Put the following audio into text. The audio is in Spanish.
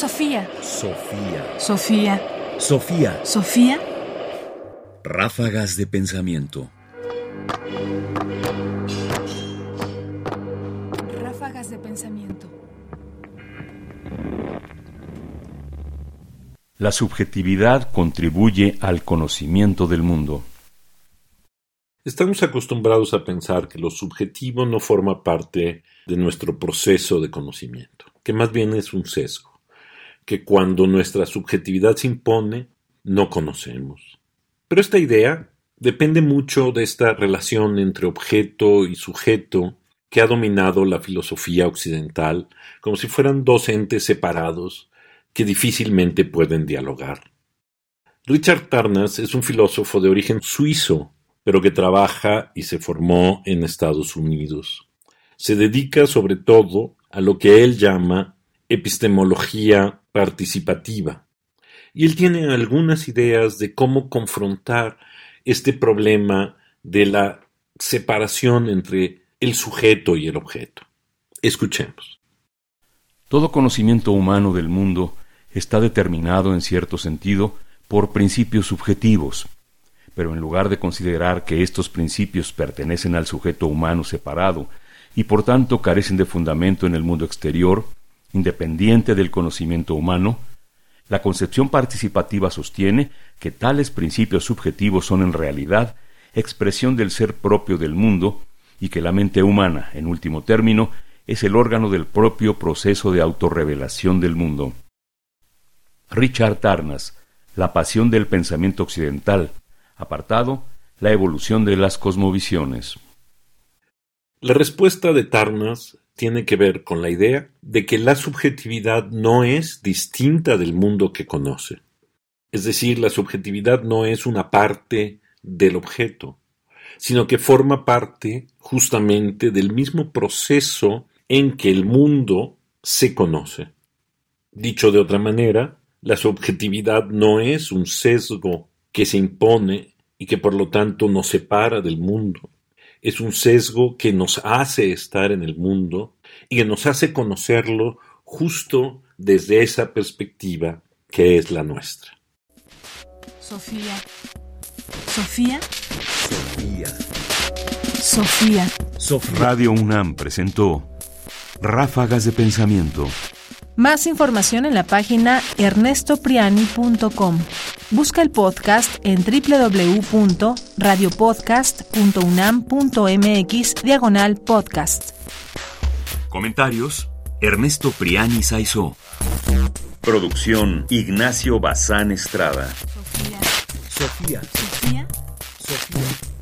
Sofía. Sofía. Sofía. Sofía. Sofía. Ráfagas de pensamiento. Ráfagas de pensamiento. La subjetividad contribuye al conocimiento del mundo. Estamos acostumbrados a pensar que lo subjetivo no forma parte de nuestro proceso de conocimiento, que más bien es un sesgo, que cuando nuestra subjetividad se impone, no conocemos. Pero esta idea depende mucho de esta relación entre objeto y sujeto que ha dominado la filosofía occidental, como si fueran dos entes separados que difícilmente pueden dialogar. Richard Tarnas es un filósofo de origen suizo pero que trabaja y se formó en Estados Unidos. Se dedica sobre todo a lo que él llama epistemología participativa. Y él tiene algunas ideas de cómo confrontar este problema de la separación entre el sujeto y el objeto. Escuchemos. Todo conocimiento humano del mundo está determinado en cierto sentido por principios subjetivos, pero en lugar de considerar que estos principios pertenecen al sujeto humano separado y por tanto carecen de fundamento en el mundo exterior, independiente del conocimiento humano, la concepción participativa sostiene que tales principios subjetivos son en realidad expresión del ser propio del mundo y que la mente humana, en último término, es el órgano del propio proceso de autorrevelación del mundo. Richard Tarnas, La pasión del pensamiento occidental, Apartado, la evolución de las cosmovisiones. La respuesta de Tarnas tiene que ver con la idea de que la subjetividad no es distinta del mundo que conoce. Es decir, la subjetividad no es una parte del objeto, sino que forma parte justamente del mismo proceso en que el mundo se conoce. Dicho de otra manera, la subjetividad no es un sesgo que se impone y que por lo tanto nos separa del mundo. Es un sesgo que nos hace estar en el mundo y que nos hace conocerlo justo desde esa perspectiva que es la nuestra. Sofía. Sofía. Sofía. Sofía. Radio UNAM presentó Ráfagas de Pensamiento. Más información en la página ernestopriani.com. Busca el podcast en www.radiopodcast.unam.mx diagonal podcast. Comentarios: Ernesto Priani Saizó. Producción: Ignacio Bazán Estrada. Sofía. Sofía. Sofía. Sofía.